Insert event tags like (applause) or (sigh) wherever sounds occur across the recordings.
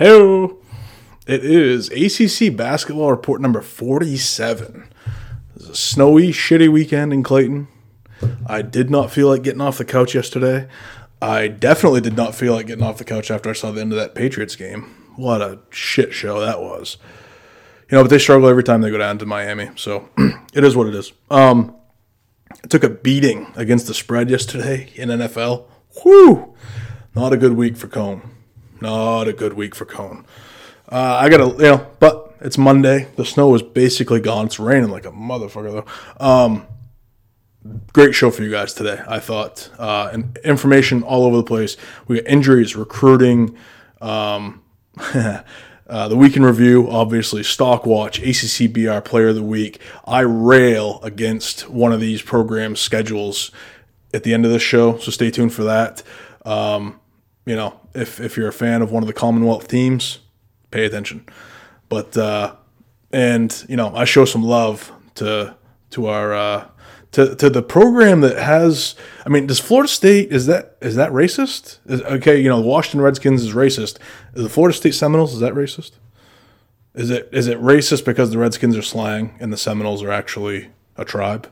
Hey, it is ACC basketball report number 47. It's a snowy, shitty weekend in Clayton. I did not feel like getting off the couch yesterday. I definitely did not feel like getting off the couch after I saw the end of that Patriots game. What a shit show that was. You know, but they struggle every time they go down to Miami. So (clears throat) it is what it is. Um, I took a beating against the spread yesterday in NFL. Whew! Not a good week for Cone. Not a good week for Cone. Uh, I gotta, you know, but it's Monday. The snow is basically gone. It's raining like a motherfucker though. Um, great show for you guys today. I thought, uh, and information all over the place. We got injuries, recruiting, um, (laughs) uh, the week in review, obviously stock watch, ACCBR Player of the Week. I rail against one of these program schedules at the end of this show, so stay tuned for that. Um, you know, if if you're a fan of one of the Commonwealth teams, pay attention. But uh, and you know, I show some love to to our uh, to to the program that has. I mean, does Florida State is that is that racist? Is, okay, you know, the Washington Redskins is racist. Is the Florida State Seminoles is that racist? Is it is it racist because the Redskins are slang and the Seminoles are actually a tribe?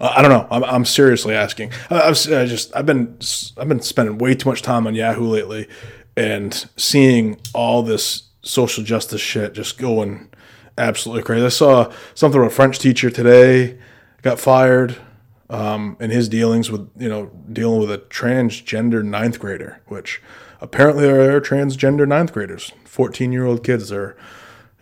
Uh, I don't know. I'm, I'm seriously asking. I've I just I've been I've been spending way too much time on Yahoo lately, and seeing all this social justice shit just going absolutely crazy. I saw something about a French teacher today got fired um, in his dealings with you know dealing with a transgender ninth grader, which apparently there are transgender ninth graders. Fourteen year old kids are,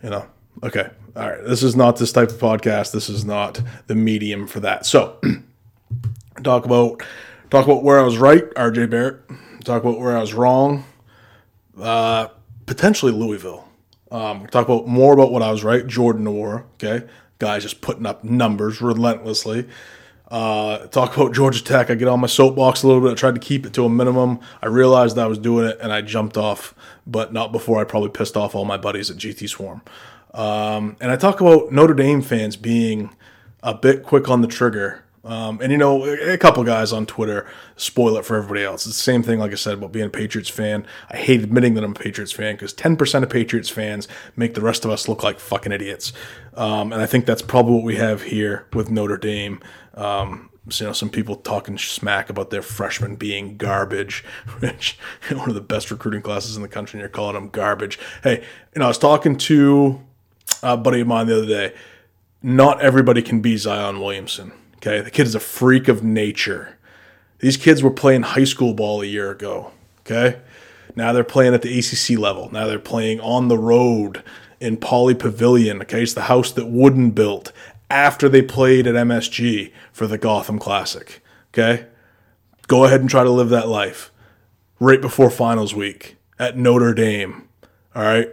you know, okay. All right, this is not this type of podcast. This is not the medium for that. So, (clears throat) talk about talk about where I was right, RJ Barrett. Talk about where I was wrong. Uh, potentially Louisville. Um, talk about more about what I was right. Jordan Nwora, okay, guys just putting up numbers relentlessly. Uh, talk about Georgia Tech. I get on my soapbox a little bit. I tried to keep it to a minimum. I realized I was doing it and I jumped off, but not before I probably pissed off all my buddies at GT Swarm. Um, and I talk about Notre Dame fans being a bit quick on the trigger. Um, and you know, a couple guys on Twitter spoil it for everybody else. It's the same thing, like I said, about being a Patriots fan. I hate admitting that I'm a Patriots fan because 10% of Patriots fans make the rest of us look like fucking idiots. Um, and I think that's probably what we have here with Notre Dame. Um, so, you know, some people talking smack about their freshmen being garbage, (laughs) which one of the best recruiting classes in the country, and you're calling them garbage. Hey, you know, I was talking to a buddy of mine the other day. Not everybody can be Zion Williamson. Okay, the kid is a freak of nature. These kids were playing high school ball a year ago. Okay, now they're playing at the ACC level. Now they're playing on the road in Pauley Pavilion. Okay, it's the house that Wooden built after they played at MSG for the Gotham Classic. Okay, go ahead and try to live that life right before finals week at Notre Dame. All right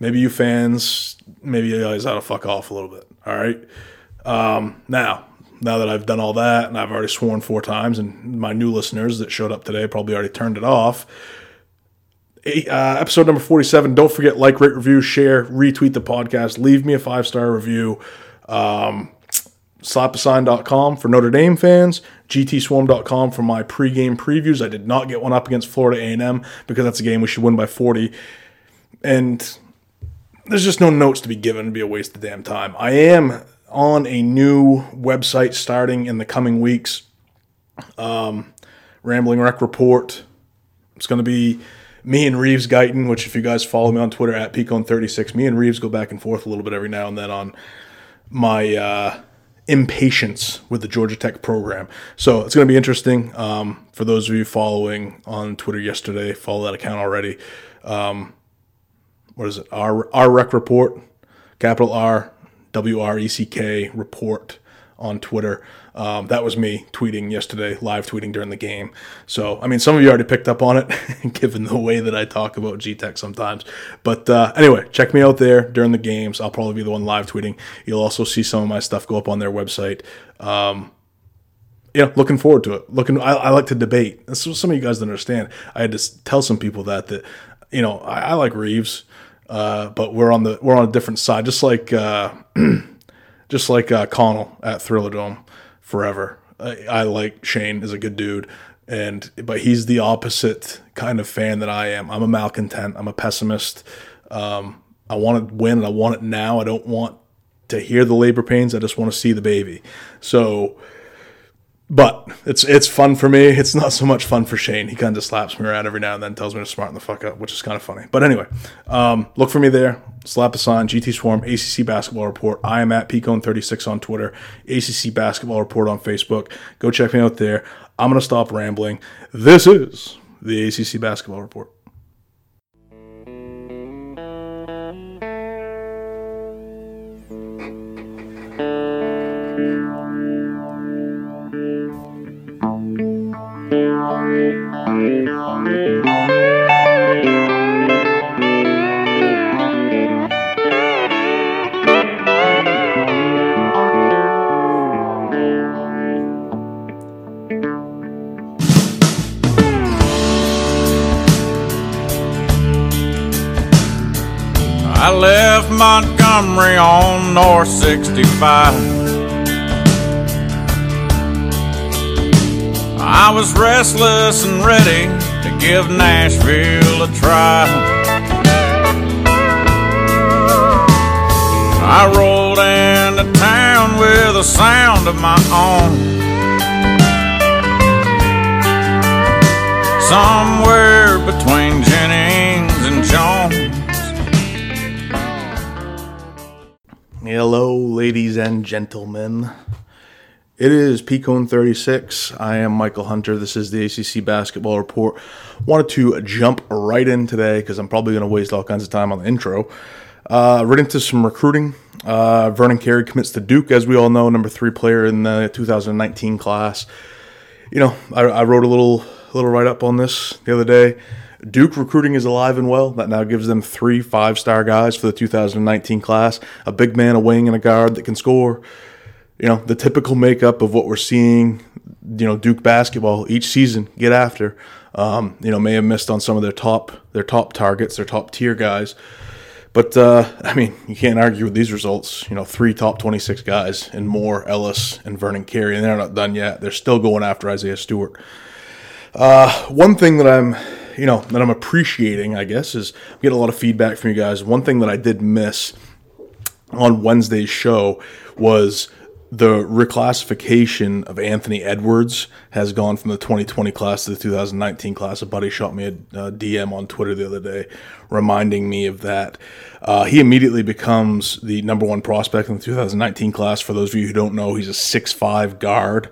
maybe you fans, maybe you guys ought to fuck off a little bit. All right. Um, now, now that I've done all that and I've already sworn four times, and my new listeners that showed up today probably already turned it off. Uh, episode number 47. Don't forget, like, rate, review, share, retweet the podcast, leave me a five star review. Um, slapasign.com for Notre Dame fans, gtswarm.com for my pregame previews. I did not get one up against Florida A&M because that's a game we should win by 40. And there's just no notes to be given. It'd be a waste of damn time. I am on a new website starting in the coming weeks. Um, Rambling Wreck Report. It's going to be me and Reeves Guyton, which if you guys follow me on Twitter at Peacone36, me and Reeves go back and forth a little bit every now and then on my uh, impatience with the Georgia Tech program. So it's going to be interesting. Um, for those of you following on Twitter yesterday, follow that account already. Um, what is it? R R Wreck Report, capital R W R E C K Report on Twitter. Um, that was me tweeting yesterday, live tweeting during the game. So, I mean, some of you already picked up on it, (laughs) given the way that I talk about G Tech sometimes. But uh, anyway, check me out there during the games. I'll probably be the one live tweeting. You'll also see some of my stuff go up on their website. Um, yeah, looking forward to it. Looking, I, I like to debate. That's what some of you guys don't understand. I had to tell some people that that you know I, I like Reeves. Uh, but we're on the we're on a different side, just like uh, (clears throat) just like uh, Connell at Thriller Dome forever. I, I, like Shane is a good dude, and but he's the opposite kind of fan that I am. I'm a malcontent. I'm a pessimist. Um, I want to win and I want it now. I don't want to hear the labor pains. I just want to see the baby. So but it's it's fun for me. It's not so much fun for Shane. He kind of slaps me around every now and then, tells me to smarten the fuck up, which is kind of funny. But anyway, um, look for me there. Slap a sign, GT Swarm, ACC Basketball Report. I am at Peacone36 on Twitter, ACC Basketball Report on Facebook. Go check me out there. I'm to stop rambling. This is the ACC Basketball Report. I left Montgomery on North 65. I was restless and ready to give Nashville a try. I rolled into town with a sound of my own. Somewhere between Jennings and Jones. Hello, ladies and gentlemen. It is Peacone 36. I am Michael Hunter. This is the ACC Basketball Report. Wanted to jump right in today because I'm probably going to waste all kinds of time on the intro. Uh, right into some recruiting. Uh, Vernon Carey commits to Duke, as we all know, number three player in the 2019 class. You know, I, I wrote a little little write up on this the other day. Duke recruiting is alive and well. That now gives them three five star guys for the 2019 class a big man, a wing, and a guard that can score. You know, the typical makeup of what we're seeing, you know, Duke basketball each season get after. Um, you know, may have missed on some of their top their top targets, their top tier guys. But uh, I mean, you can't argue with these results. You know, three top 26 guys and more Ellis and Vernon Carey, and they're not done yet. They're still going after Isaiah Stewart. Uh, one thing that I'm, you know, that I'm appreciating, I guess, is I'm getting a lot of feedback from you guys. One thing that I did miss on Wednesday's show was the reclassification of Anthony Edwards has gone from the 2020 class to the 2019 class. A buddy shot me a, a DM on Twitter the other day reminding me of that. Uh, he immediately becomes the number one prospect in the 2019 class. For those of you who don't know, he's a six-five guard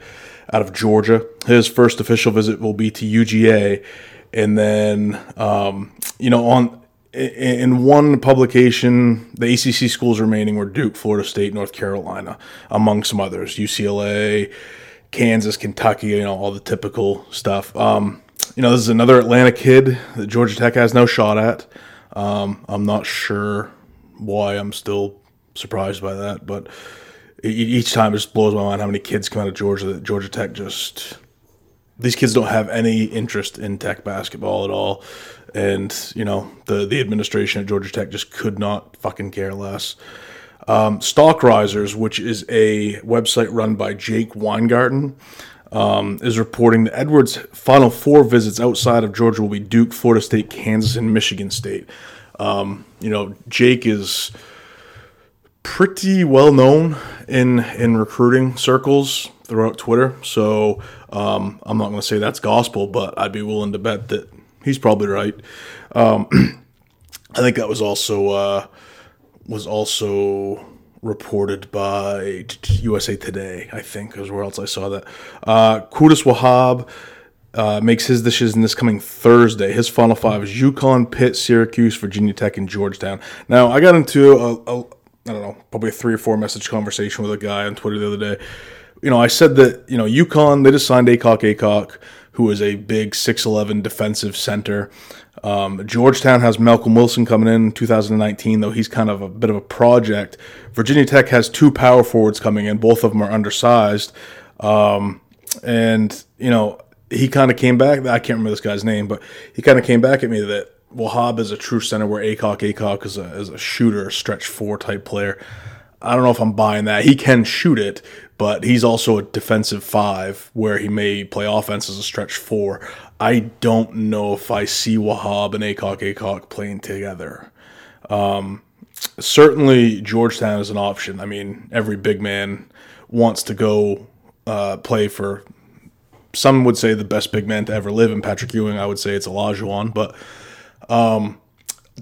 out of Georgia. His first official visit will be to UGA. And then, um, you know, on in one publication, the ACC schools remaining were Duke, Florida State, North Carolina, among some others, UCLA, Kansas, Kentucky, you know, all the typical stuff. Um, you know, this is another Atlanta kid that Georgia Tech has no shot at. Um, I'm not sure why I'm still surprised by that, but each time it just blows my mind how many kids come out of Georgia that Georgia Tech just these kids don't have any interest in tech basketball at all and you know the the administration at Georgia Tech just could not fucking care less. Um, Stock Risers, which is a website run by Jake Weingarten, um, is reporting that Edwards' final four visits outside of Georgia will be Duke, Florida State, Kansas, and Michigan State. Um, you know, Jake is pretty well known in in recruiting circles throughout Twitter, so um, I'm not going to say that's gospel, but I'd be willing to bet that he's probably right. Um, (clears throat) I think that was also uh, was also reported by USA Today. I think is where else I saw that. Uh, Qudus Wahab. Uh, makes his decision this coming Thursday. His final five is UConn, Pitt, Syracuse, Virginia Tech, and Georgetown. Now, I got into a, a I don't know, probably a three or four message conversation with a guy on Twitter the other day. You know, I said that, you know, UConn, they just signed Akok Akok, who is a big 6'11 defensive center. Um, Georgetown has Malcolm Wilson coming in 2019, though he's kind of a bit of a project. Virginia Tech has two power forwards coming in, both of them are undersized. Um, and, you know, he kind of came back. I can't remember this guy's name, but he kind of came back at me that Wahab is a true center where Akok Akok is a, is a shooter, stretch four type player. I don't know if I'm buying that. He can shoot it, but he's also a defensive five where he may play offense as a stretch four. I don't know if I see Wahab and Akok Akok playing together. Um, certainly, Georgetown is an option. I mean, every big man wants to go uh, play for. Some would say the best big man to ever live in Patrick Ewing. I would say it's Olajuwon, but um,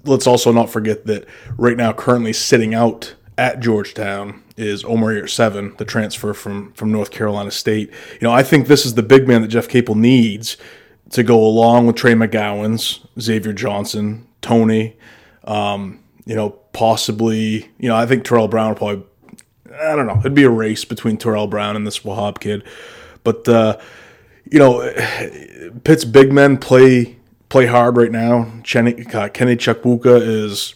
let's also not forget that right now, currently sitting out at Georgetown is Omer Yurtseven, the transfer from from North Carolina State. You know, I think this is the big man that Jeff Capel needs to go along with Trey McGowens, Xavier Johnson, Tony. Um, you know, possibly. You know, I think Terrell Brown probably. I don't know. It'd be a race between Terrell Brown and this Wahab kid, but uh, you know, Pitt's big men play play hard right now. Kenny, uh, Kenny Chukwuka is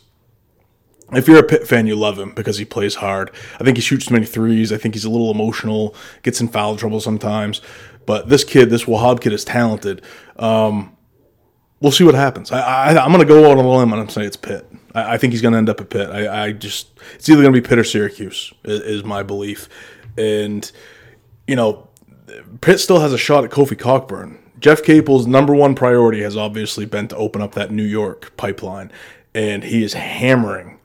if you're a Pitt fan, you love him because he plays hard. I think he shoots too many threes. I think he's a little emotional, gets in foul trouble sometimes. But this kid, this Wahab kid, is talented. Um, we'll see what happens. I, am going to go on a limb and I'm saying it's Pitt. I, I think he's going to end up at Pitt. I, I just it's either going to be Pitt or Syracuse is, is, my belief. And you know, Pitt still has a shot at Kofi Cockburn. Jeff Capel's number one priority has obviously been to open up that New York pipeline, and he is hammering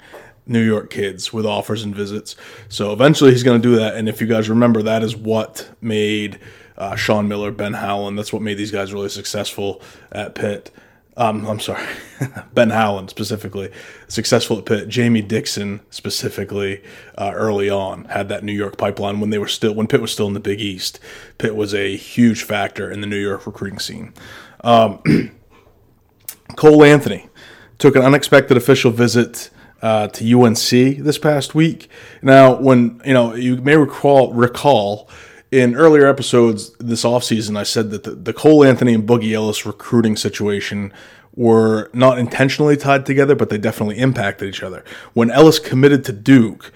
New York kids with offers and visits. So eventually he's going to do that. And if you guys remember, that is what made uh, Sean Miller, Ben Howland, that's what made these guys really successful at Pitt. Um, I'm sorry, (laughs) Ben Howland specifically successful at Pitt. Jamie Dixon specifically uh, early on had that New York pipeline when they were still when Pitt was still in the Big East. Pitt was a huge factor in the New York recruiting scene. Um, (clears throat) Cole Anthony took an unexpected official visit uh, to UNC this past week. Now, when you know, you may recall recall in earlier episodes this offseason, I said that the, the Cole Anthony and Boogie Ellis recruiting situation were not intentionally tied together, but they definitely impacted each other. When Ellis committed to Duke,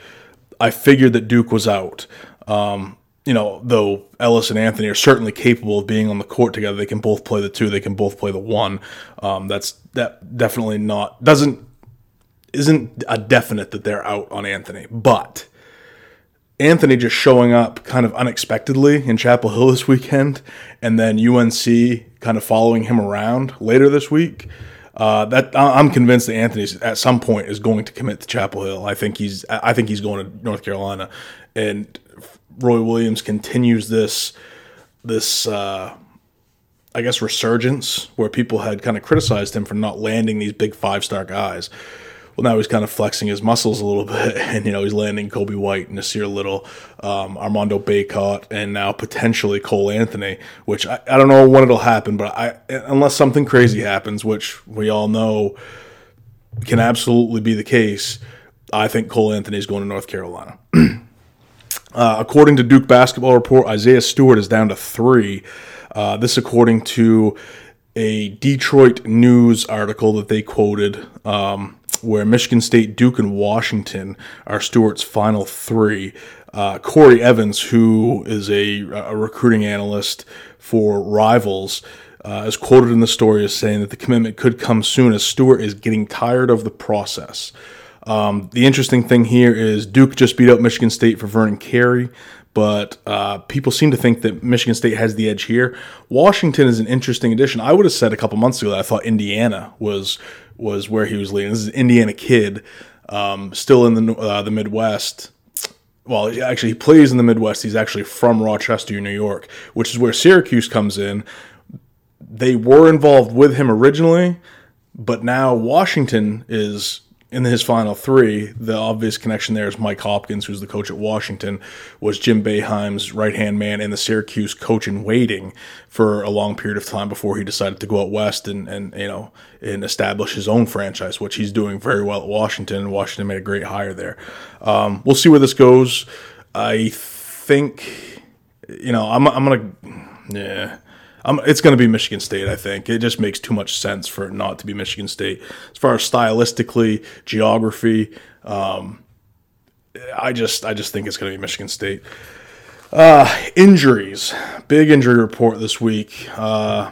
I figured that Duke was out. Um, you know, though Ellis and Anthony are certainly capable of being on the court together, they can both play the two, they can both play the one. Um, that's that definitely not doesn't isn't a definite that they're out on Anthony, but Anthony just showing up kind of unexpectedly in Chapel Hill this weekend, and then UNC kind of following him around later this week. Uh, that I'm convinced that Anthony at some point is going to commit to Chapel Hill. I think he's I think he's going to North Carolina, and Roy Williams continues this this uh, I guess resurgence where people had kind of criticized him for not landing these big five star guys well, now he's kind of flexing his muscles a little (laughs) bit, and you know he's landing Coby White, Nassir Little, um, Armando Bacot, and now potentially Cole Anthony. Which I, I don't know when it'll happen, but I unless something crazy happens, which we all know can absolutely be the case. I think Cole Anthony is going to North Carolina. (clears throat) uh, according to Duke Basketball Report, Isaiah Stewart is down to three. Uh, this, according to a Detroit News article that they quoted. Um, where Michigan State, Duke, and Washington are Stewart's final three. Uh, Corey Evans, who is a, a recruiting analyst for Rivals, uh, is quoted in the story as saying that the commitment could come soon as Stewart is getting tired of the process. Um, the interesting thing here is Duke just beat out Michigan State for Vernon Carey, but uh, people seem to think that Michigan State has the edge here. Washington is an interesting addition. I would have said a couple months ago that I thought Indiana was was where he was leading. This is Indiana kid, um, still in the uh, the Midwest. Well, actually, he plays in the Midwest. He's actually from Rochester, New York, which is where Syracuse comes in. They were involved with him originally, but now Washington is in his final three, the obvious connection there is Mike Hopkins, who's the coach at Washington, was Jim Boeheim's right hand man and the Syracuse coach in waiting for a long period of time before he decided to go out west and, and you know and establish his own franchise, which he's doing very well at Washington. Washington made a great hire there. Um, we'll see where this goes. I think you know I'm I'm gonna yeah It's going to be Michigan State, I think. It just makes too much sense for it not to be Michigan State. As far as stylistically, geography, um, I just I just think it's going to be Michigan State. Uh, injuries, big injury report this week. Uh,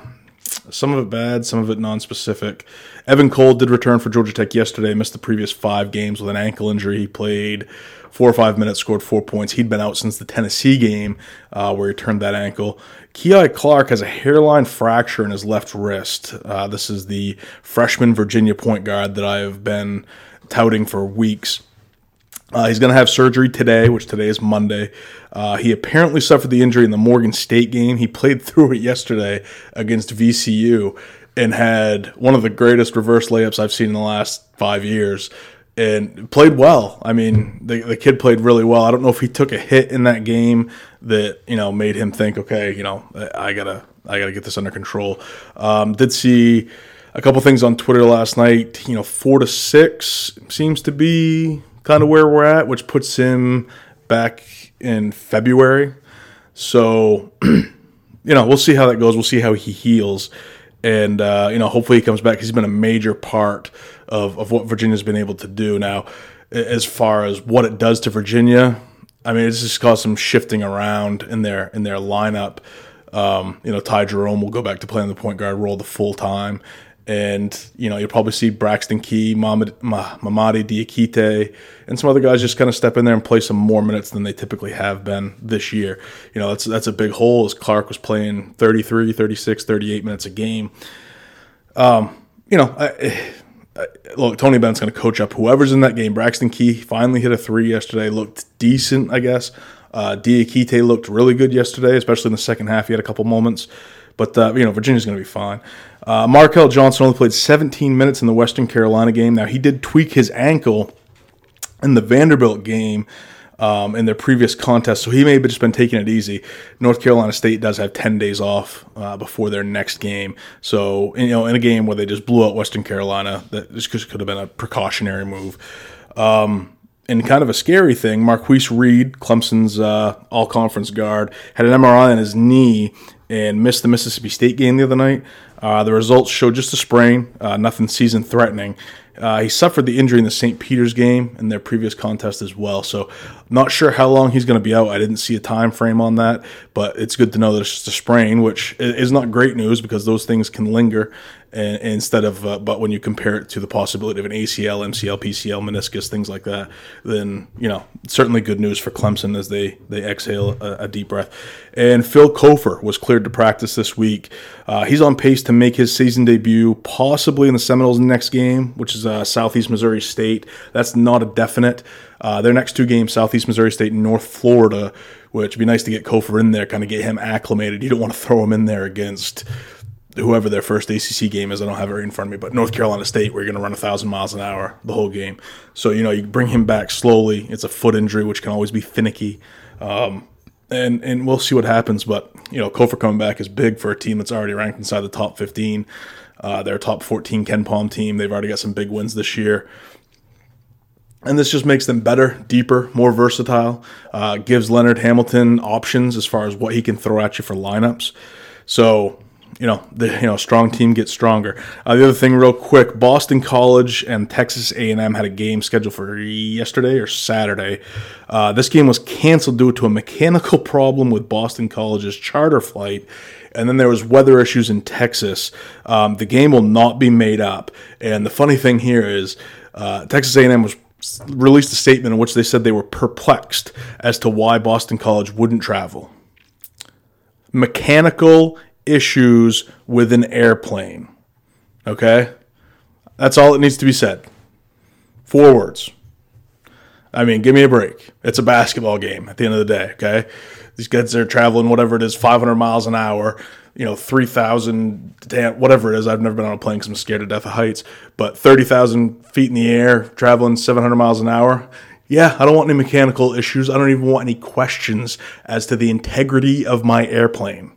some of it bad, some of it non-specific. Evan Cole did return for Georgia Tech yesterday. Missed the previous five games with an ankle injury. He played four or five minutes, scored four points. He'd been out since the Tennessee game uh, where he turned that ankle. Kihei Clark has a hairline fracture in his left wrist. Uh, this is the freshman Virginia point guard that I have been touting for weeks. Uh, he's going to have surgery today, which today is Monday. Uh, he apparently suffered the injury in the Morgan State game. He played (laughs) through it yesterday against VCU and had one of the greatest reverse layups I've seen in the last five years and played well. I mean, the, the kid played really well. I don't know if he took a hit in that game that, you know, made him think, okay, you know, I gotta, I gotta get this under control. Um, did see a couple things on Twitter last night. You know, four to six seems to be kind of where we're at, which puts him back in February. So, (clears throat) you know, we'll see how that goes. We'll see how he heals. And, uh, you know, hopefully he comes back. He's been a major part of, of what Virginia's been able to do. Now, as far as what it does to Virginia, I mean, it's just caused some shifting around in their in their lineup. Um, you know, Ty Jerome will go back to playing the point guard role the full time, and you know you'll probably see Braxton Key, Mamadi, Diakite, and some other guys just kind of step in there and play some more minutes than they typically have been this year. You know, that's that's a big hole. As Clark was playing 33, 36, 38 minutes a game. Um, you know, I, look, Tony Bennett's going to coach up whoever's in that game. Braxton Key finally hit a three yesterday, looked decent, I guess. Uh, Diakite looked really good yesterday, especially in the second half. He had a couple moments, but uh, you know Virginia's going to be fine. Uh, Markell Johnson only played 17 minutes in the Western Carolina game. Now he did tweak his ankle in the Vanderbilt game um, in their previous contest. So he may have just been taking it easy. North Carolina State does have 10 days off uh, before their next game. So, you know, in a game where they just blew out Western Carolina, that this could have been a precautionary move. Um, and kind of a scary thing, Marcquise Reed, Clemson's uh, all conference guard, had an MRI on his knee and missed the Mississippi State game the other night. Uh, the results showed just a sprain, uh, nothing season threatening. Uh, he suffered the injury in the St. Peter's game in their previous contest as well. So, not sure how long he's going to be out. I didn't see a time frame on that, but it's good to know that it's just a sprain, which is not great news because those things can linger and, instead of uh, but when you compare it to the possibility of an ACL, MCL, PCL, meniscus, things like that, then you know certainly good news for Clemson as they they exhale a, a deep breath. And Phil Cofer was cleared to practice this week. Uh, he's on pace to make his season debut, possibly in the Seminoles' next game, which is uh, Southeast Missouri State. That's not a definite. Uh, their next two games, Southeast Missouri State and North Florida, which would be nice to get Cofer in there, kind of get him acclimated. You don't want to throw him in there against whoever their first ACC game is. I don't have it right in front of me, but North Carolina State, we're going to run a thousand miles an hour the whole game. So you know, you bring him back slowly. It's a foot injury, which can always be finicky, um, and and we'll see what happens. But you know, Cofer coming back is big for a team that's already ranked inside the top fifteen. Uh, their top 14 KenPom team. They've already got some big wins this year. And this just makes them better, deeper, more versatile. Uh, gives Leonard Hamilton options as far as what he can throw at you for lineups. So you know the you know strong team gets stronger. Uh, the other thing, real quick, Boston College and Texas A&M had a game scheduled for yesterday or Saturday. Uh, this game was canceled due to a mechanical problem with Boston College's charter flight, and then there was weather issues in Texas. Um, the game will not be made up. And the funny thing here is, uh, Texas A&M was released a statement in which they said they were perplexed as to why Boston College wouldn't travel. Mechanical issues with an airplane. Okay? That's all that needs to be said. Four words. I mean, give me a break. It's a basketball game at the end of the day, okay? These guys are traveling whatever it is, 500 miles an hour, you know, 3,000, whatever it is. I've never been on a plane because I'm scared to death of heights, but 30,000 feet in the air, traveling 700 miles an hour. Yeah, I don't want any mechanical issues. I don't even want any questions as to the integrity of my airplane.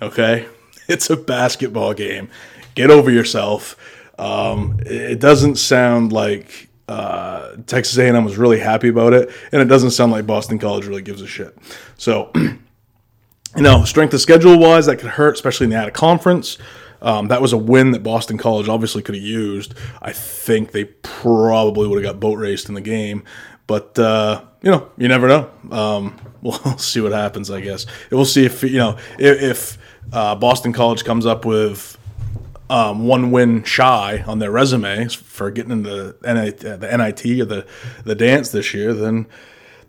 Okay, (laughs) it's a basketball game. Get over yourself. Um, it doesn't sound like uh, Texas A&M was really happy about it, and it doesn't sound like Boston College really gives a shit. So, (clears throat) you know, strength of schedule wise, that could hurt, especially in the out of conference. Um, that was a win that Boston College obviously could have used. I think they probably would have got boat raced in the game, but uh, you know, you never know. Um, (laughs) we'll see what happens. I guess we'll see if you know if, if uh, Boston College comes up with um, one win shy on their resume for getting into the NIT, uh, the NIT or the the dance this year, then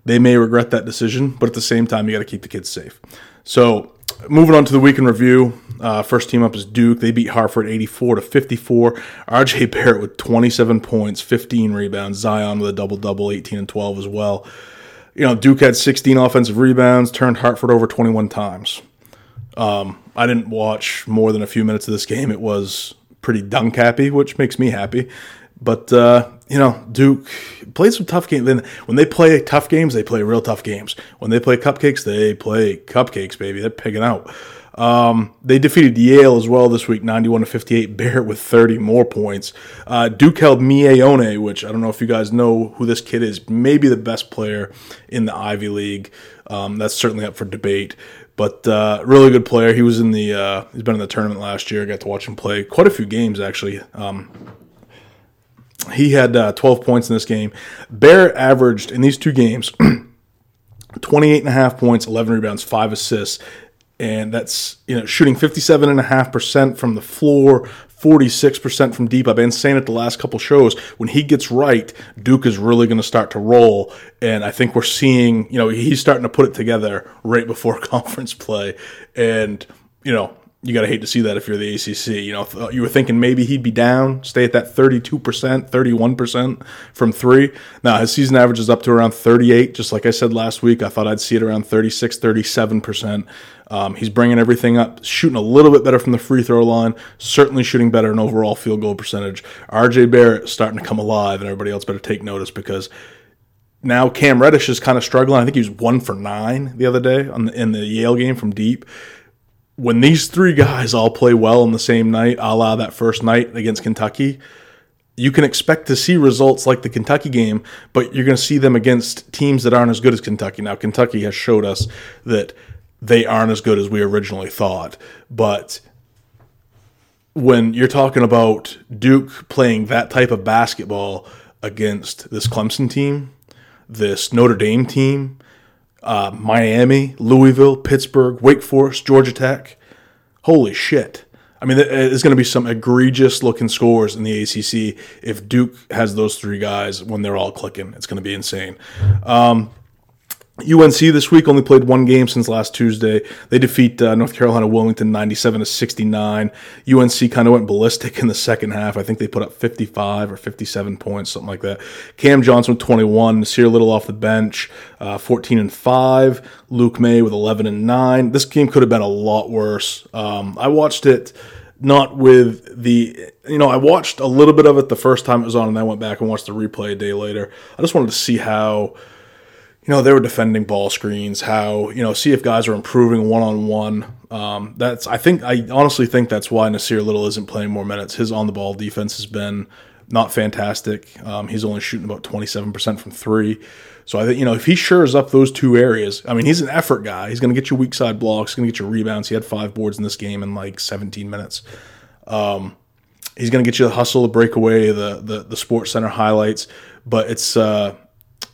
they may regret that decision. But at the same time, you got to keep the kids safe. So moving on to the weekend review. Uh, first team up is Duke. They beat Hartford 84 to 54. RJ Barrett with 27 points, 15 rebounds. Zion with a double double, 18 and 12 as well. You know, Duke had 16 offensive rebounds, turned Hartford over 21 times. Um, I didn't watch more than a few minutes of this game. It was pretty dunk happy, which makes me happy. But uh, you know, Duke played some tough games. Then when they play tough games, they play real tough games. When they play cupcakes, they play cupcakes, baby. They're picking out. Um, they defeated Yale as well this week, 91 to 58. (laughs) Barrett with 30 more points. Uh, Duke held Miye Oni, which I don't know if you guys know who this kid is. Maybe the best player in the Ivy League. Um, that's certainly up for debate. But uh, really good player. He was in the. Uh, he's been in the tournament last year. I got to watch him play quite a few games actually. Um, he had uh, 12 points in this game. Barrett averaged in these two games (clears throat) 28 and a half points, 11 rebounds, 5 assists. And that's, you know, shooting 57.5% from the floor, 46% from deep. I've been saying it the last couple shows. When he gets right, Duke is really going to start to roll. And I think we're seeing, you know, he's starting to put it together right before (laughs) conference play. And, you know, you got to hate to see that if you're the ACC. You know, you were thinking maybe he'd be down, stay at that 32%, 31% from three. Now, his season average is up to around 38, just like I said last week. I thought I'd see it around 36, 37%. Um, he's bringing everything up, shooting a little bit better from the free throw line, certainly shooting better in overall field goal percentage. RJ Barrett starting to come alive, and everybody else better take notice because now Cam Reddish is kind of struggling. I think he was one for nine the other day the, in the Yale game from deep when these three guys all play well on the same night, a la that first night against Kentucky, you can expect to see results like the Kentucky game, but you're going to see them against teams that aren't as good as Kentucky. Now, Kentucky has showed us that they aren't as good as we originally thought, but when you're talking about Duke playing that type of basketball against this Clemson team, this Notre Dame team, uh, Miami, Louisville, Pittsburgh, Wake Forest, Georgia Tech. Holy shit. I mean, there's going to be some egregious looking scores in the ACC if Duke has those three guys when they're all clicking. It's going to be insane. Um, UNC this week only played one game since last Tuesday. They defeat uh, North Carolina Wilmington 97 to 69. UNC kind of went ballistic (laughs) in the second half. I think they put up 55 or 57 points, something like that. Cam Johnson with 21, Nassir Little off the bench, uh, 14 and 5. Luke Maye with 11 and 9. This game could have been a lot worse. Um, I watched it not with the you know I watched a little bit of it the first time it was on, and I went back and watched the replay a day later. I just wanted to see how you know, they were defending ball screens, how, you know, see if guys are improving one on one. That's, I think, I honestly think that's why Nassir Little isn't playing more minutes. His on the ball defense has been not fantastic. Um, he's only shooting about 27% from three. So I think, you know, if he shores up those two areas, I mean, he's an effort guy. He's going to get you weak side blocks, he's going to get you rebounds. He had five boards in this game in like 17 minutes. Um, he's going to get you the hustle, the breakaway, the, the, the sports center highlights, but it's, uh,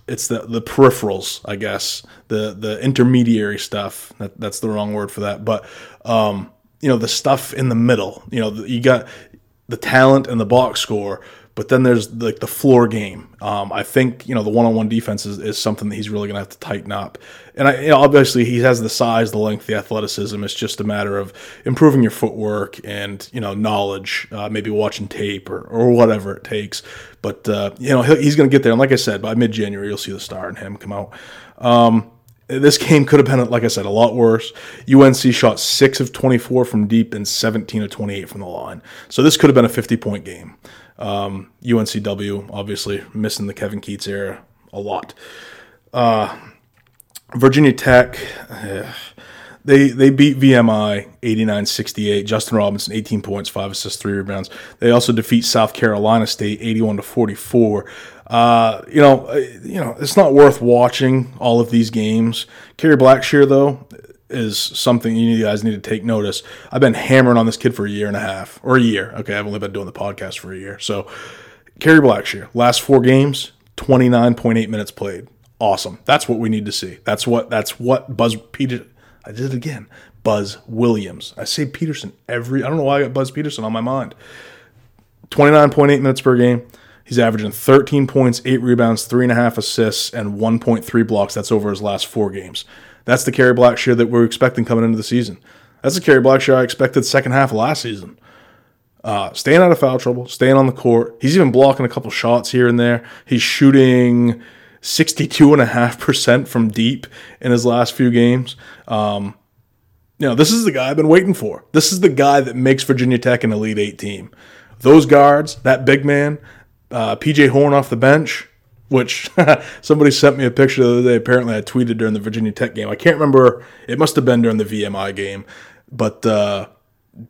it's the the peripherals, I guess, the the intermediary stuff. That, that's the wrong word for that, but um, you know the stuff in the middle. You know, you got the talent and the box score, but then there's like the floor game. Um, I think you know the one-on-one defense is, is something that he's really going to have to tighten up. And I, you know, obviously he has the size, the length, the athleticism. It's just a matter of improving your footwork and you know knowledge, uh, maybe watching tape or, or whatever it takes. But uh, you know he's going to get there. And like I said, by mid-January you'll see the star in him come out. Um, this game could have been, like I said, a lot worse. UNC shot six of 24 from deep and 17 of 28 from the line. So this could have been a 50 point game. Um, UNCW, obviously, missing the Kevin Keatts era a lot. Uh, Virginia Tech, uh, they they beat VMI 89-68. Justin Robinson 18 points, 5 assists, 3 rebounds. They also defeat South Carolina State 81 to 44. Uh, you know, uh, you know, it's not worth watching all of these games. Kerry Blackshear though is something you guys need to take notice. I've been hammering on this kid for a year and a half or a year. Okay, I've only been doing the podcast for a year. So, Kerry Blackshear, last four games, 29.8 minutes played. Awesome. That's what we need to see. That's what that's what Buzz Peter I did it again. Buzz Williams. I say Peterson every. I don't know why I got Buzz Peterson on my mind. 29.8 minutes per game. He's averaging 13 points, 8 rebounds, 3.5 assists, and 1.3 blocks. That's over his last four games. That's the Kerry Blackshear that we're expecting coming into the season. That's the Kerry Blackshear I expected second half last season. Uh, staying out of foul trouble, staying on the court. He's even blocking a couple shots here and there. He's shooting 62.5% from deep in his last few games. Um, you know, this is the guy I've been waiting for. This is the guy that makes Virginia Tech an Elite Eight team. Those guards, that big man, uh, PJ Horne off the bench, which (laughs) somebody sent me a picture the other day. Apparently, I tweeted during the Virginia Tech game. I can't remember. It must have been during the VMI game, but uh,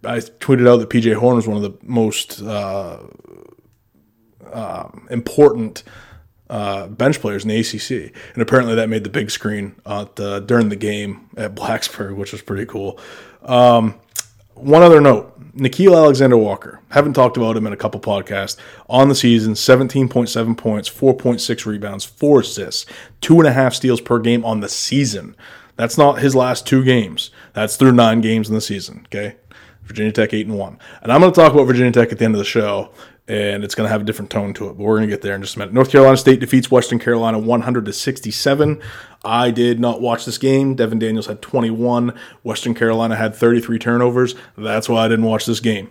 I tweeted out that PJ Horne was one of the most uh, uh, important uh, bench players in the ACC, and apparently that made the big screen during the game at Blacksburg, which was pretty cool. Um, one other note Nickeil Alexander Walker. Haven't talked about him in a couple podcasts. On the season, 17.7 points, 4.6 rebounds, 4 assists, 2.5 steals per game on the season. That's not his last two games. That's through nine games in the season. Okay. Virginia Tech 8 and 1. And I'm going to talk about Virginia Tech at the end of the show and it's going to have a different tone to it. But we're going to get there in just a minute. North Carolina State defeats Western Carolina 100 to 67. I did not watch this game. Devin Daniels had 21. Western Carolina had 33 turnovers. That's why I didn't watch this game.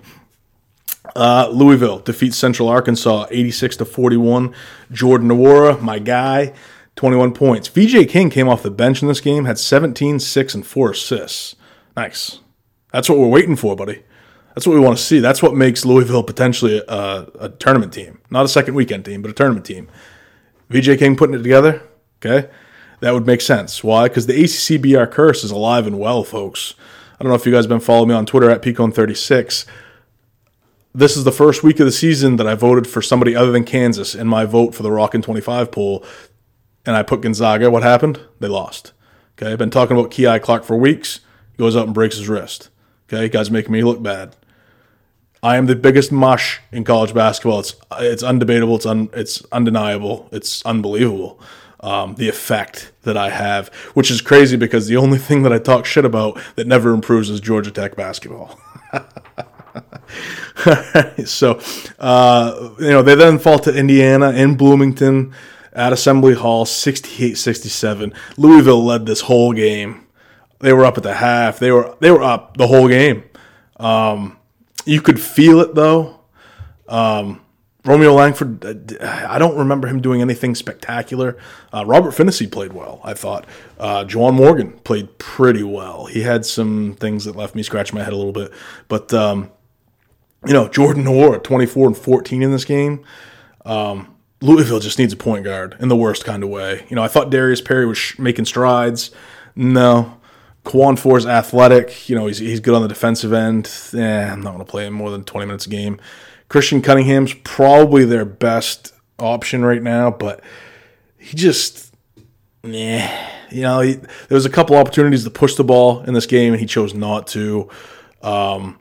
Uh, Louisville defeats Central Arkansas 86 to 41. Jordan Nwora, my guy, 21 points. VJ King came off the bench in this game, had 17, 6, and 4 assists. Nice. That's what we're waiting for, buddy. That's what we want to see. That's what makes Louisville potentially a, a tournament team, not a second weekend team, but a tournament team. VJ King putting it together, okay, that would make sense. Why? Because the ACCBR curse is alive and well, folks. I don't know if you guys have been following me on Twitter at Peacone36. This is the first week of the season that I voted for somebody other than Kansas in my vote for the Rockin' 25 poll, and I put Gonzaga. What happened? They lost. Okay, I've been talking about Kihei Clark for weeks. He goes out and breaks his wrist. Okay, guys making me look bad. I am the biggest mush in college basketball. It's it's undebatable. It's un, it's undeniable. It's unbelievable. Um, the effect that I have, which is crazy because the only thing that I talk shit about that never improves is Georgia Tech basketball. (laughs) so, uh, you know, they then fall to Indiana in Bloomington at Assembly Hall, 68-67. Louisville led this whole game. They were up at the half. They were they were up the whole game. Um, you could feel it though. Um, Romeo Langford, uh, I don't remember him doing anything spectacular. Uh, Robert Phinisee played well, I thought. Uh, Juwan Morgan played pretty well. He had some things that left me scratching my head a little bit. But, um, you know, Jordan Nwora, 24 and 14 in this game. Um, Louisville just needs a point guard in the worst kind of way. You know, I thought Darius Perry was sh- making strides. No, Khwan Fore's athletic. You know, he's, he's good on the defensive end. Eh, I'm not going to play him more than 20 minutes a game. Christian Cunningham's probably their best option right now, but he just, yeah, you know, he, there was a couple opportunities to push the ball in this game, and he chose not to. Um,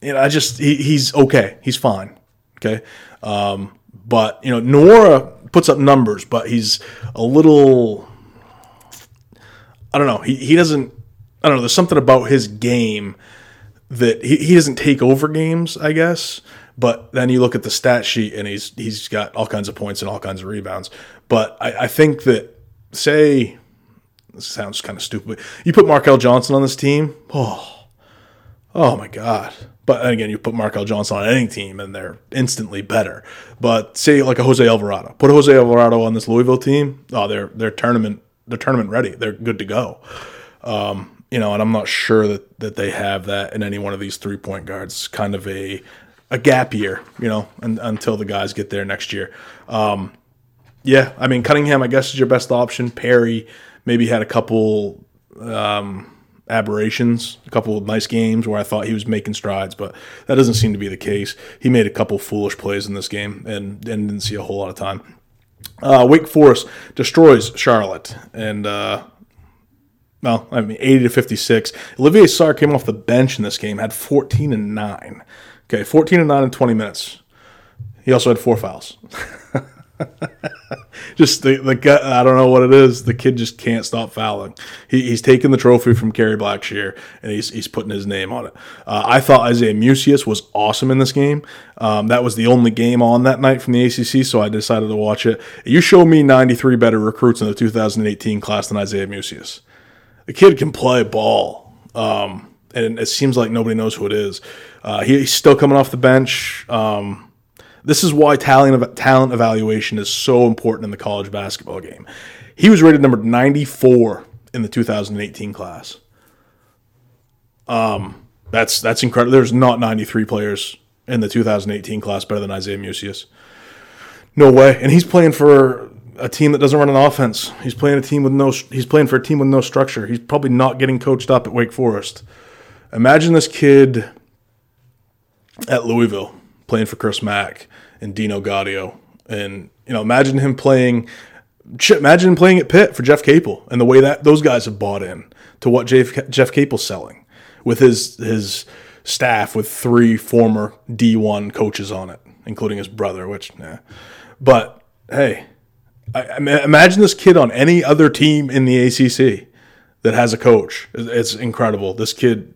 you know, I just he, he's okay, he's fine, okay. Um, but you know, Nwora puts up numbers, but he's a little I don't know. He he doesn't. I don't know. There's something about his game that he, he doesn't take over games. I guess. But then you look at the stat sheet and he's he's got all kinds of points and all kinds of rebounds. But I, I think that say this sounds kind of stupid. You put Markell Johnson on this team. Oh, oh my God. But again, you put Markell Johnson on any team and they're instantly better. But say like a Jose Alvarado. Put Jose Alvarado on this Louisville team. Oh, they're they're tournament they're tournament ready. They're good to go. Um, you know, and I'm not sure that that they have that in any one of these three point guards. Kind of a a gap year, you know, and, until the guys get there next year. Um, yeah, I mean Cunningham, I guess is your best option. Perry maybe had a couple um, aberrations, a couple of nice games where I thought he was making strides, but that doesn't seem to be the case. He made a couple foolish plays in this game and, and didn't see a whole lot of time. Uh, Wake Forest destroys Charlotte, and uh, well, I mean, eighty to fifty-six. Olivier Sarr came off the bench in this game, had fourteen and nine. Okay, fourteen and nine in twenty minutes. He also had four fouls. (laughs) just the, the I don't know what it is. The kid just can't stop fouling. He, he's taking the trophy from Kerry Blackshear and he's he's putting his name on it. Uh, I thought Isaiah Mucius was awesome in this game. Um, that was the only game on that night from the ACC, so I decided to watch it. You show me 93 better recruits in the 2018 class than Isaiah Mucius. The kid can play ball. Um, and it seems like nobody knows who it is. Uh, he, he's still coming off the bench. Um, this is why talent talent evaluation is so important in the college basketball game. He was rated number 94 in the 2018 class. Um, that's that's incredible. There's not 93 players in the 2018 class better than Isaiah Mucius. No way. And he's playing for a team that doesn't run an offense. He's playing a team with no. He's playing for a team with no structure. He's probably not getting coached up at Wake Forest. Imagine this kid at Louisville playing for Chris Mack and Dino Gaudio, and you know, imagine him playing. Imagine playing at Pitt for Jeff Capel and the way that those guys have bought in to what Jeff, Jeff Capel's selling with his his staff with three former D1 coaches on it, including his brother, which, yeah. But hey, I, I mean, imagine this kid on any other team in the ACC that has a coach. It's incredible. This kid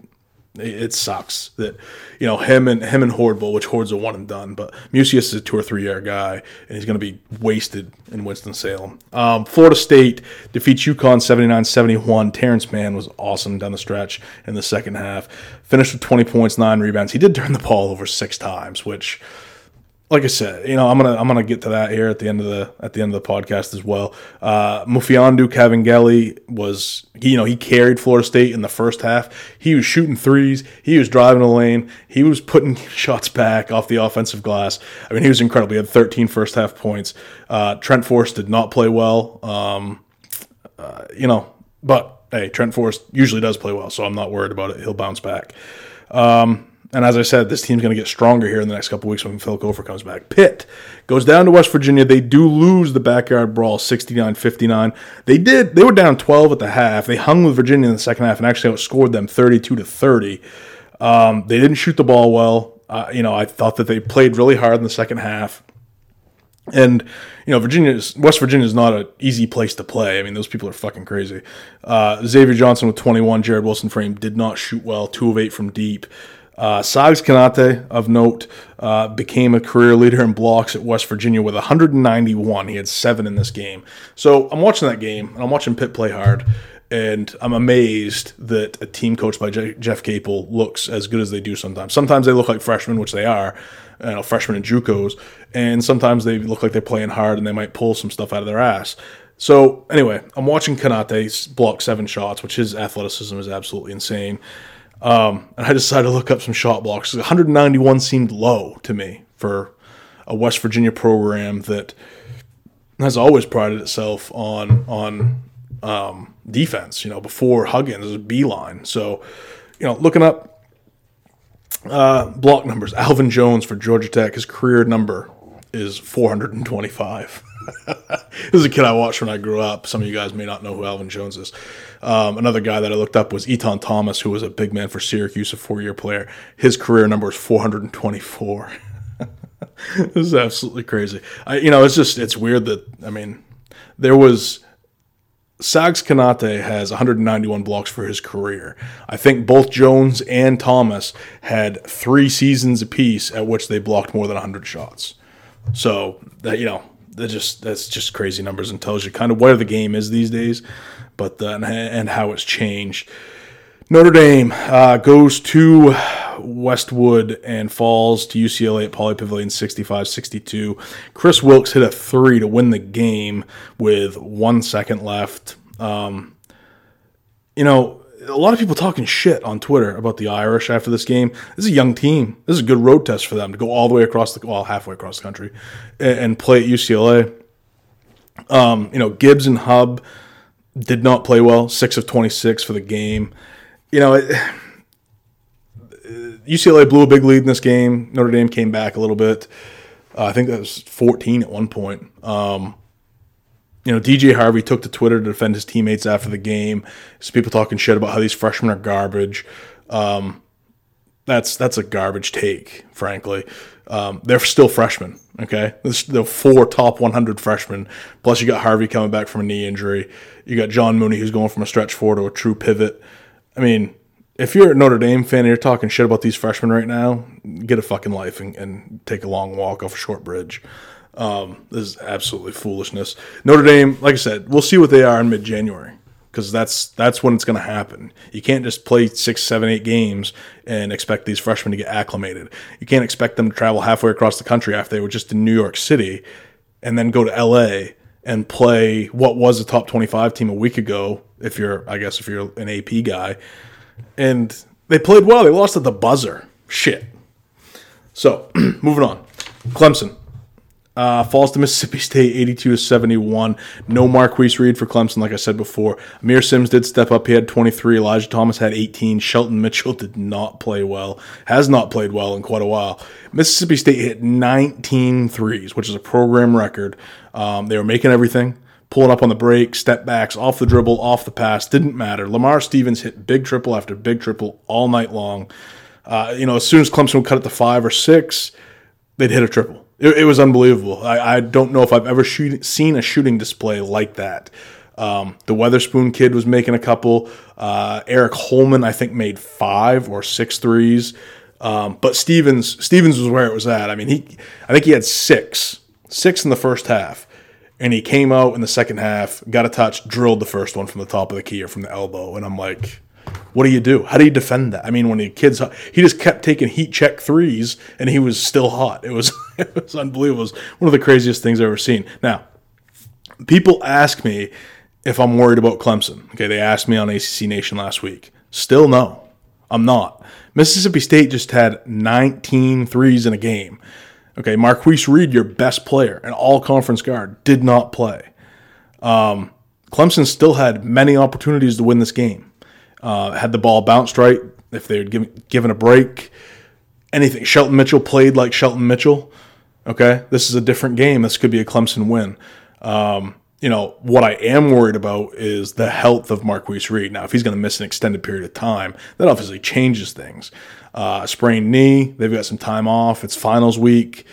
it sucks that you know him and him and Hordble, which Hoard's a one and done, but Mucius is a two or three year guy, and he's going to be wasted in Winston Salem. Um, Florida State defeats UConn 79-71. Terrence Mann was awesome down the stretch in the second half. Finished with twenty points, nine rebounds. He did turn the ball over six times, which like I said, you know, I'm gonna I'm gonna get to that here at the end of the at the end of the podcast as well. Uh, Mfiondu Kabengele was he, you know he carried Florida State in the first half. He was shooting threes. He was driving the lane. He was putting (laughs) shots back off the offensive glass. I mean, he was incredible. He had 13 first half points. Uh, Trent Forrest did not play well. Um, uh, you know, but hey, Trent Forrest usually does play well, so I'm not worried about it. He'll bounce back. Um, and as I said, this team's going to get stronger here in the next couple weeks when Phil Cofer comes back. Pitt goes down to West Virginia. They do lose the backyard brawl 69 59. They did, they were down 12 at the half. They hung with Virginia in the second half and actually outscored them 32 to 30. Um, they didn't shoot the ball well. Uh, you know, I thought that they played really hard in the second half. And you know, Virginia, is, West Virginia is not an easy place to play. I mean, those people are fucking crazy. Uh, Xavier Johnson with 21, Jared Wilson-Frame did not shoot well, two of eight from deep. Uh, Sags Konate, of note, uh, became a career leader in blocks at West Virginia with 191. He had seven in this game. So I'm watching that game, and I'm watching Pitt play hard, and I'm amazed that a team coached by Je- Jeff Capel looks as good as they do sometimes. Sometimes they look like freshmen, which they are, you know, freshmen and JUCOs, and sometimes they look like they're playing hard and they might pull some stuff out of their ass. So anyway, I'm watching Konate block seven shots, which his athleticism is absolutely insane. Um, and I decided to look up some shot blocks. 191 seemed low to me for a West Virginia program that has always prided itself on on um, defense. You know, before Huggins was Beilein. So, you know, looking up uh, block numbers, Alvin Jones for Georgia Tech, his career number is 425. (laughs) (laughs) this is a kid I watched when I grew up. Some of you guys may not know who Alvin Jones is. Um, another guy that I looked up was Etan Thomas, who was a big man for Syracuse, a four year player. His career number is 424. (laughs) this is absolutely crazy. I, you know, it's just, it's weird that, I mean, there was. Sags Konate has 191 blocks for his career. I think both Jones and Thomas had three seasons apiece at which they blocked more than 100 shots. So that you know, that just that's just crazy numbers and tells you kind of where the game is these days, but uh, and how it's changed. Notre Dame uh, goes to Westwood and falls to UCLA at Pauley Pavilion 65 62. Kris Wilkes hit a three to win the game with one second left. Um, you know, a lot of people talking shit on Twitter about the Irish after this game. This is a young team. This is a good road test for them to go all the way across the well, halfway across the country, and, and play at UCLA. Um, you know, Gibbs and Hub did not play well. Six of twenty six for the game. You know, it, (sighs) UCLA blew a big lead in this game. Notre Dame came back a little bit. Uh, I think that was fourteen at one point. Um, you know, DJ Harvey took to Twitter to defend his teammates after the game. Some people talking shit about how these freshmen are garbage. Um, that's that's a garbage take, frankly. Um, they're still freshmen. Okay, the four top 100 freshmen. Plus, you got Harvey coming back from a knee injury. You got John Mooney, who's going from a stretch four to a true pivot. I mean, if you're a Notre Dame fan and you're talking shit about these freshmen right now, get a fucking life and, and take a long walk off a short bridge. Um, this is absolutely foolishness. Notre Dame, like I said, we'll see what they are in mid January because that's that's when it's going to happen. You can't just play six, seven, eight games and expect these freshmen to get acclimated. You can't expect them to travel halfway across the country after they were just in New York City and then go to LA and play what was a top 25 team a week ago if you're I guess if you're an AP guy. And they played well. They lost at the buzzer. Shit. So, (clears throat) moving on. Clemson. Uh, falls to Mississippi State 82 to 71. No Marcquise Reed for Clemson, like I said before. Aamir Simms did step up. He had 23. Elijah Thomas had 18. Shelton Mitchell (laughs) did not play well. Has not played well in quite a while. Mississippi State hit 19 threes, which is a program record. Um, they were making everything, pulling up on the break, step backs, off the dribble, off the pass. Didn't matter. Lamar Stevens hit big triple after big triple all night long. Uh, you know, as soon as Clemson would cut it to five or six, they'd hit a triple. It, it was unbelievable. I, I, don't know if I've ever shoot, seen a shooting display like that. Um, the Weatherspoon kid was making a couple. Uh, Aric Holman, I think, made five or six threes. Um, but Stevens, Stevens was where it was at. I mean, he, I think he had six, six in the first half, and he came out in the second half, got a touch, drilled the first one from the top of the key or from the elbow, and I'm like, what do you do? How do you defend that? I mean, when the kids, he just kept taking heat check threes, and he was still hot. It was (laughs) it was unbelievable. It was one of the craziest things I've ever seen. Now, people ask me if I'm worried about Clemson. Okay, they asked me on ACC Nation last week. Still no, I'm not. Mississippi State just had 19 threes in a game. Okay, Marcquise Reed, your best player, an all conference guard, did not play. Um, Clemson still had many opportunities to win this game. Uh, had the ball bounced right, if they had given, given a break, anything. Shelton Mitchell played like Shelton Mitchell. Okay, this is a different game. This could be a Clemson win. Um, you know, what I am worried about is the health of Marcquise Reed. Now, if he's going to miss an extended period of time, that obviously changes things. Uh, sprained knee, they've got some time off. It's finals week.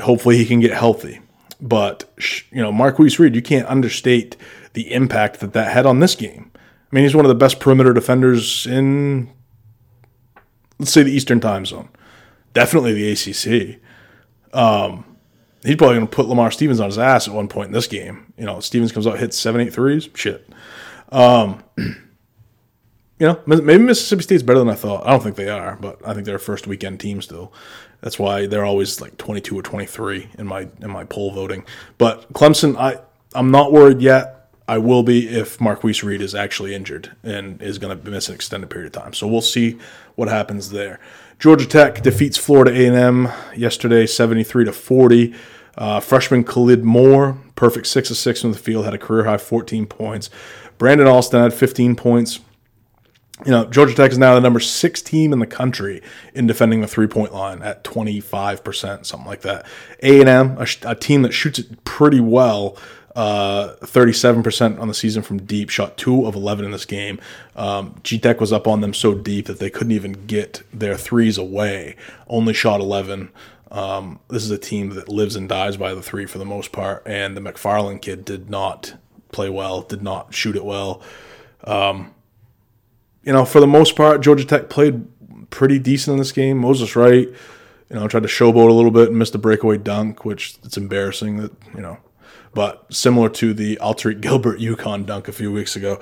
Hopefully, he can get healthy. But, you know, Marcquise Reed, you can't understate the impact that that had on this game. I mean, he's one of the best perimeter defenders in, let's say, the Eastern time zone. Definitely the ACC. Um, he's probably going to put Lamar Stevens on his ass at one point in this game. You know, Stevens comes out, hits seven, eight threes. Shit. Um, (clears throat) you know, maybe Mississippi State's better than I thought. I don't think they are, but I think they're a first weekend team still. That's why they're always like 22 or 23 in my in my poll voting. But Clemson, I I'm not worried yet. I will be if Marcquise Reed is actually injured and is going to miss an extended period of time. So we'll see what happens there. Georgia Tech defeats Florida A&M yesterday, 73 to 40. Uh, freshman Khalid Moore, perfect six of six from the field, had a career high 14 points. Brandon Alston had 15 points. You know, Georgia Tech is now the number six team in the country in defending the three point line at 25%, something like that. A&M, a, a team that shoots it pretty well, uh, 37% on the season from deep, shot 2 of 11 in this game. Um, G-Tech was up on them so deep that they couldn't even get their threes away, only shot 11. Um, this is a team that lives and dies by the three for the most part, and the McFarland kid did not play well, did not shoot it well. Um, you know, for the most part, Georgia Tech played pretty decent in this game. Moses Wright, you know, tried to showboat a little bit and missed a breakaway dunk, which it's embarrassing that, you know, but similar to the Alterique Gilbert UConn dunk a few weeks ago.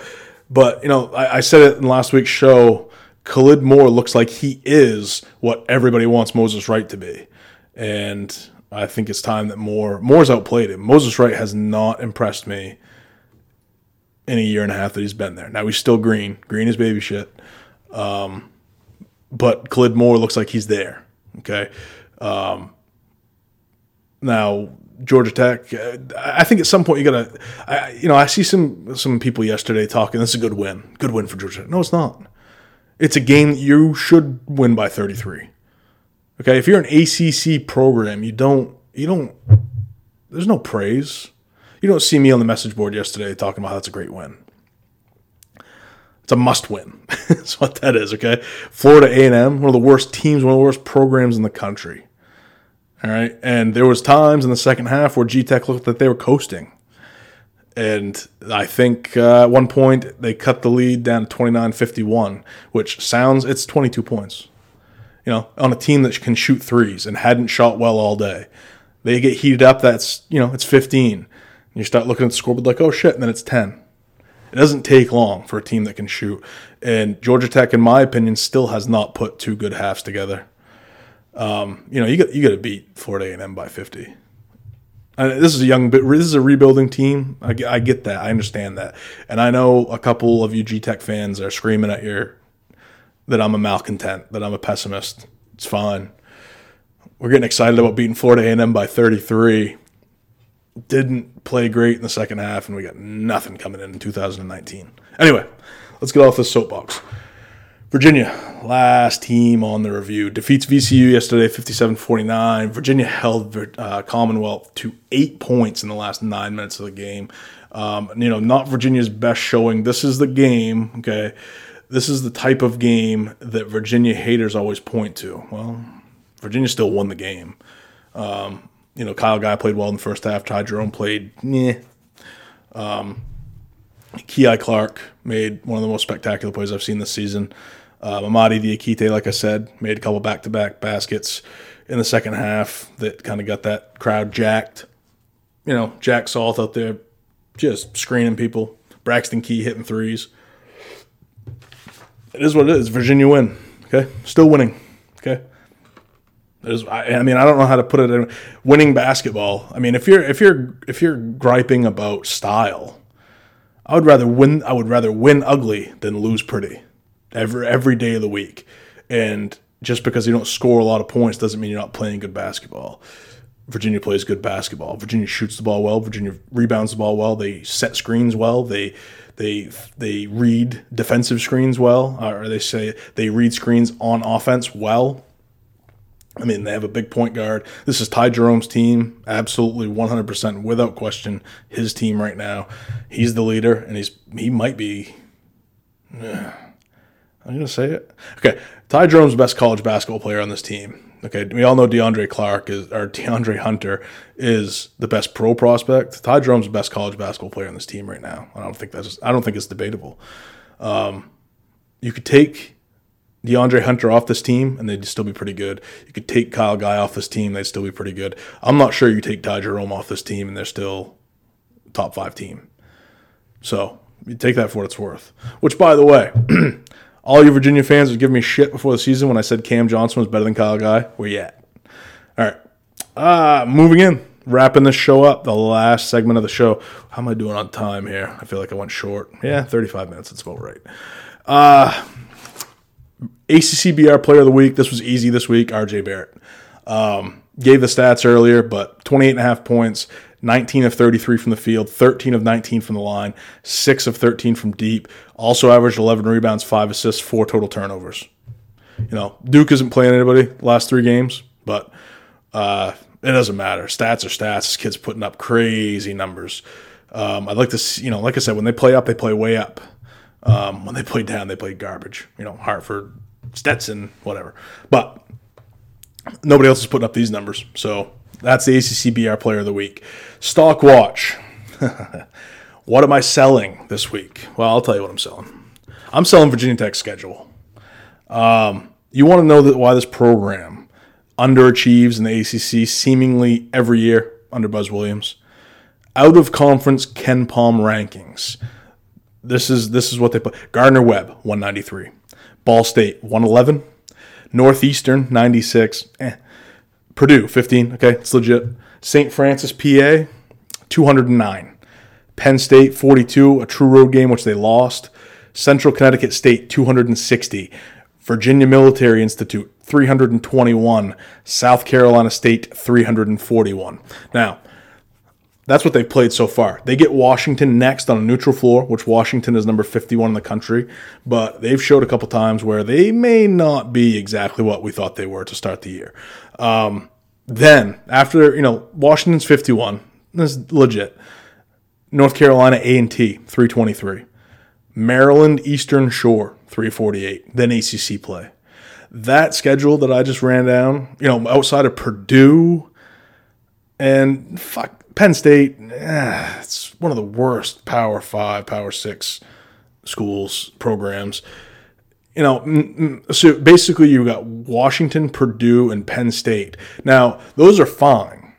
But, you know, I, I said it in last week's show. Khalid Moore looks like he is what everybody wants Moses Wright to be. And I think it's time that Moore Moore's outplayed him. Moses Wright has not impressed me in a year and a half that he's been there. Now he's still green. Green is baby shit. Um, but Khalid Moore looks like he's there. Okay. Um, now Georgia Tech. Uh, I think at some point you gotta, you know, I see some some people yesterday talking. This is a good win, good win for Georgia. No, it's not. It's a game you should win by 33. Okay, if you're an ACC program, you don't you don't. There's no praise. You don't see me on the message board yesterday talking about how that's a great win. It's It's a must win. (laughs) That's what that is. Okay, Florida A and M, one of the worst teams, one of the worst programs in the country. All right, and there was times in the second half where G Tech looked like they were coasting, and I think uh, at one point they cut the lead down to 29-51, which sounds it's twenty two points. You know, on a team that can shoot threes and hadn't shot well all day, they get heated up. That's you know it's fifteen. You start looking at the scoreboard like, oh shit, and then it's ten. It doesn't take long for a team that can shoot. And Georgia Tech, in my opinion, still has not put two good halves together. Um, you know, you got you got to beat Florida A&M by fifty. And this is a young, this is a rebuilding team. I, I get that, I understand that, and I know a couple of you G Tech fans are screaming at your that I'm a malcontent, that I'm a pessimist. It's fine. We're getting excited about beating Florida A&M by 33 didn't play great in the second half, and we got nothing coming in in 2019. Anyway, let's get off this soapbox. Virginia, last team on the review, defeats VCU yesterday 57 49. Virginia held uh, Commonwealth to eight points in the last nine minutes of the game. Um, you know, not Virginia's best showing. This is the game, okay? This is the type of game that Virginia haters always point to. Well, Virginia still won the game. Um, you know, Kyle Guy played well in the first half. Ty Jerome played, meh. Um, Kihei Clark made one of the most spectacular plays I've seen this season. Uh, Mamadi Diakite, like I said, made a couple back to back baskets in the second half that kind of got that crowd jacked. You know, Jack Salt out there just screening people. Braxton Key hitting threes. It is what it is. Virginia win. Okay. Still winning. Okay. There's, I, I mean, I don't know how to put it. in Winning basketball. I mean, if you're if you're if you're griping about style, I would rather win. I would rather win ugly than lose pretty, every every day of the week. And just because you don't score a lot of points doesn't mean you're not playing good basketball. Virginia plays good basketball. Virginia shoots the ball well. Virginia rebounds the ball well. They set screens well. They they they read defensive screens well, or they say they read screens on offense well. I mean, they have a big point guard. This is Ty Jerome's team, absolutely 100% without question. His team right now. He's the leader, and he's he might be. Uh, I'm gonna say it. Okay, Ty Jerome's best college basketball player on this team. Okay, we all know DeAndre Clark is or DeAndre Hunter is the best pro prospect. Ty Jerome's the best college basketball player on this team right now. I don't think that's I don't think it's debatable. Um, you could take DeAndre Hunter off this team and they'd still be pretty good. You could take Kyle Guy off this team, they'd still be pretty good. I'm not sure you take Ty Jerome off this team and they're still top five team. So you take that for what it's worth. Which, by the way, (clears throat) all you Virginia fans were giving me shit before the season when I said Cam Johnson was better than Kyle Guy. Where you at? All right. Uh, moving in. Wrapping this show up, the last segment of the show. How am I doing on time here? I feel like I went short. Yeah, 35 minutes. That's about right. Uh, ACCBR Player of the Week. This was easy this week. RJ Barrett. Um, gave the stats earlier, but 28 and a half points, 19 of 33 from the field, 13 of 19 from the line, 6 of 13 from deep. Also averaged 11 rebounds, 5 assists, 4 total turnovers. You know, Duke isn't playing anybody last three games, but uh, it doesn't matter. Stats are stats. This kid's putting up crazy numbers. Um, I'd like to see, you know, like I said, when they play up, they play way up. Um, when they play down, they play garbage. You know, Hartford, Stetson, whatever. But nobody else is putting up these numbers. So that's the ACCBR Player of the Week. Stock Watch. (laughs) what am I selling this week? Well, I'll tell you what I'm selling. I'm selling Virginia Tech's schedule. Um, you want to know that why this program underachieves in the ACC seemingly every year under Buzz Williams? Out of conference KenPom rankings. This is this is what they put. Gardner Webb 193. Ball State 111, Northeastern 96, eh. Purdue 15, okay, it's legit. St. Francis, PA 209, Penn State 42, a true road game which they lost. Central Connecticut State 260, Virginia Military Institute 321, South Carolina State 341. Now, that's what they've played so far. They get Washington next on a neutral floor, which Washington is number 51 in the country, but they've showed a couple times where they may not be exactly what we thought they were to start the year. Um, then, after, you know, Washington's 51, this is legit. North Carolina A&T 323. Maryland Eastern Shore 348, then ACC play. That schedule that I just ran down, you know, outside of Purdue and fuck Penn State, eh, it's one of the worst Power Five, Power Six schools programs. You know, so basically you got Washington, Purdue, and Penn State. Now those are fine.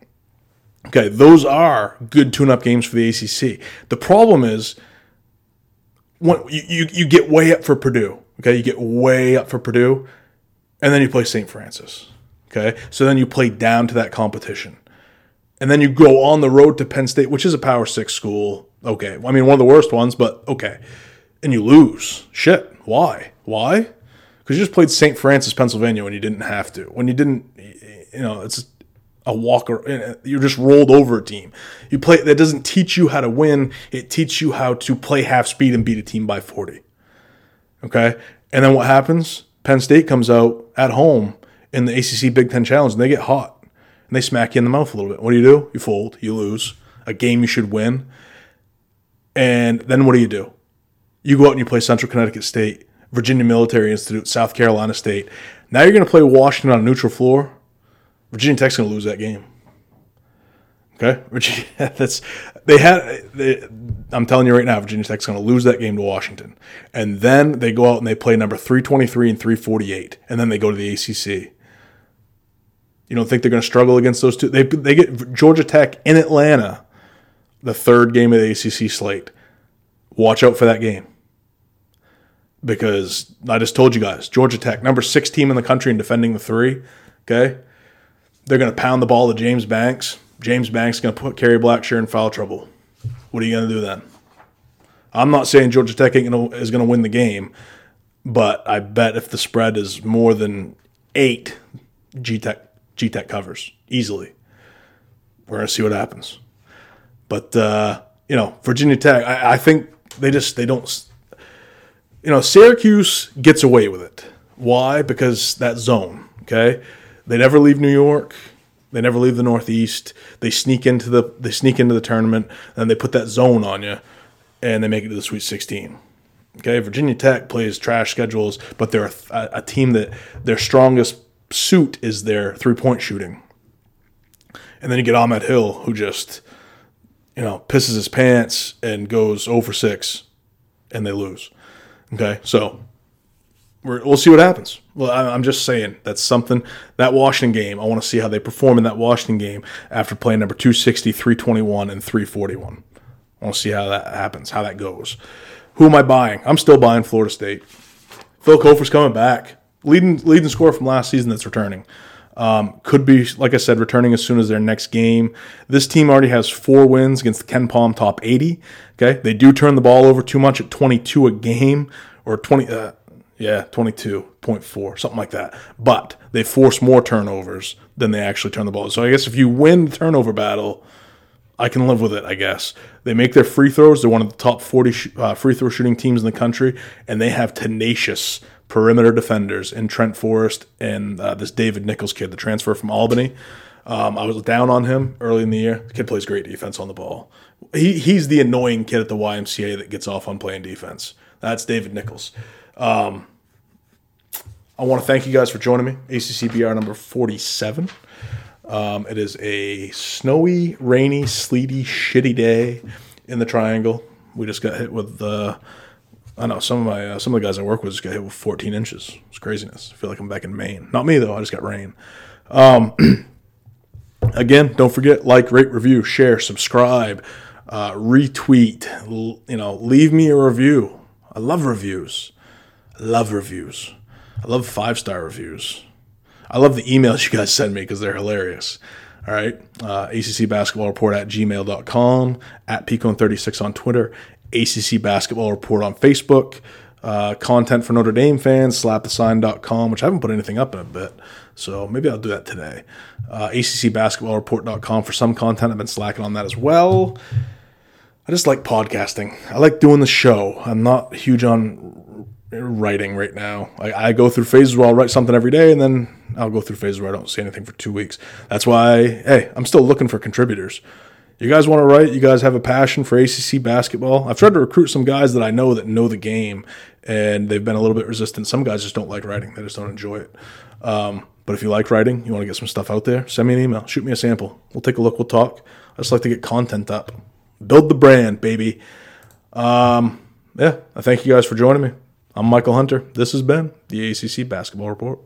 Okay, those are good tune-up games for the ACC. The problem is when you, you, you get way up for Purdue. Okay, you get way up for Purdue, and then you play St. Francis. Okay, so then you play down to that competition and then you go on the road to Penn State, which is a Power Six school. Okay, I mean one of the worst ones, but okay, and you lose. Shit, why? Why? Because you just played St. Francis, Pennsylvania, when you didn't have to. When you didn't, you know, it's a walker. You're just rolled over a team. You play that doesn't teach you how to win. It teaches you how to play half speed and beat a team by forty. Okay, and then what happens? Penn State comes out at home in the ACC Big Ten Challenge, and they get hot and they smack you in the mouth a little bit. What do you do? You fold, you lose a game you should win. And then what do you do? You go out and you play Central Connecticut State, Virginia Military Institute, South Carolina State. Now you're going to play Washington on a neutral floor. Virginia Tech's going to lose that game. Okay, (laughs) Virginia. That's they had. They, I'm telling you right now, Virginia Tech's going to lose that game to Washington, and then they go out and they play number 323 and 348, and then they go to the ACC. You don't think they're going to struggle against those two? They, they get Georgia Tech in Atlanta, the third game of the ACC slate. Watch out for that game. Because I just told you guys, Georgia Tech, number six team in the country in defending the three. Okay. They're going to pound the ball to James Banks. James Banks is going to put Kerry Blackshear in foul trouble. What are you going to do then? I'm not saying Georgia Tech gonna, is going to win the game, but I bet if the spread is more than eight, G Tech G Tech covers easily. We're going to see what happens. But, uh, you know, Virginia Tech, I, I think they just, they don't, you know, Syracuse gets away with it. Why? Because that zone, okay? They never leave New York. They never leave the Northeast. They sneak into the they sneak into the tournament, and they put that zone on you, and they make it to the Sweet 16. Okay, Virginia Tech plays trash schedules, but they're a, a team that their strongest suit is their three point shooting. And then you get Ahmed Hill, who just, you know, pisses his pants and goes oh over six, and they lose. Okay, so we will see what happens. Well, I'm just saying that's something. That Washington game, I want to see how they perform in that Washington game after playing number 260, 321, and 341. I want to see how that happens, how that goes. Who am I buying? I'm still buying Florida State. Phil Cofer's coming back leading leading scorer from last season that's returning. Um, could be, like I said, returning as soon as their next game. This team already has four wins against the Palm top 80. Okay, they do turn the ball over too much at 22 a game or 20. Uh, yeah, 22.4, something like that. But they force more turnovers than they actually turn the ball. So I guess if you win the turnover battle, I can live with it, I guess. They make their free throws. They're one of the top 40 sh- uh, free throw shooting teams in the country, and they have tenacious perimeter defenders in Trent Forrest and uh, this David Nichols kid, the transfer from Albany. Um, I was down on him early in the year. The kid plays great defense on the ball. He, he's the annoying kid at the YMCA that gets off on playing defense. That's David Nichols. Um, I want to thank you guys for joining me. ACCBR number 47. Um, it is a snowy, rainy, sleety, shitty day in the triangle. We just got hit with the. Uh, I know some of my uh, some of the guys I work with just got hit with 14 inches. It's craziness. I feel like I'm back in Maine. Not me though. I just got rain. Um, (clears throat) again, don't forget like, rate, review, share, subscribe, uh, retweet. L- you know, leave me a review. I love reviews. I love reviews. I love five star reviews. I love the emails (laughs) you guys send me because they're hilarious. All right. Uh, ACC Basketball Report at gmail.com, at Peacone36 on Twitter, ACC Basketball Report on Facebook. Uh, content for Notre Dame fans, slapthesign.com, which I haven't put anything up in a bit. So maybe I'll do that today. Uh, ACCBasketballReport.com for some content. I've been slacking on that as well. I just like podcasting. I like doing the show. I'm not huge on writing right now. I, I go through phases where I'll write something every day, and then I'll go through phases where I don't say anything for two weeks. That's why, hey, I'm still looking for contributors You guys want to write? You guys have a passion for ACC basketball? I've tried to recruit some guys that I know that know the game, and they've been a little bit resistant. Some guys just don't like writing; they just don't enjoy it. Um, but if you like writing, you want to get some stuff out there, send me an email, shoot me a sample. We'll take a look. We'll talk. I just like to get content up, build the brand, baby. Um, yeah, I thank you guys for joining me. I'm Michael Hunter. This has been the ACC Basketball Report.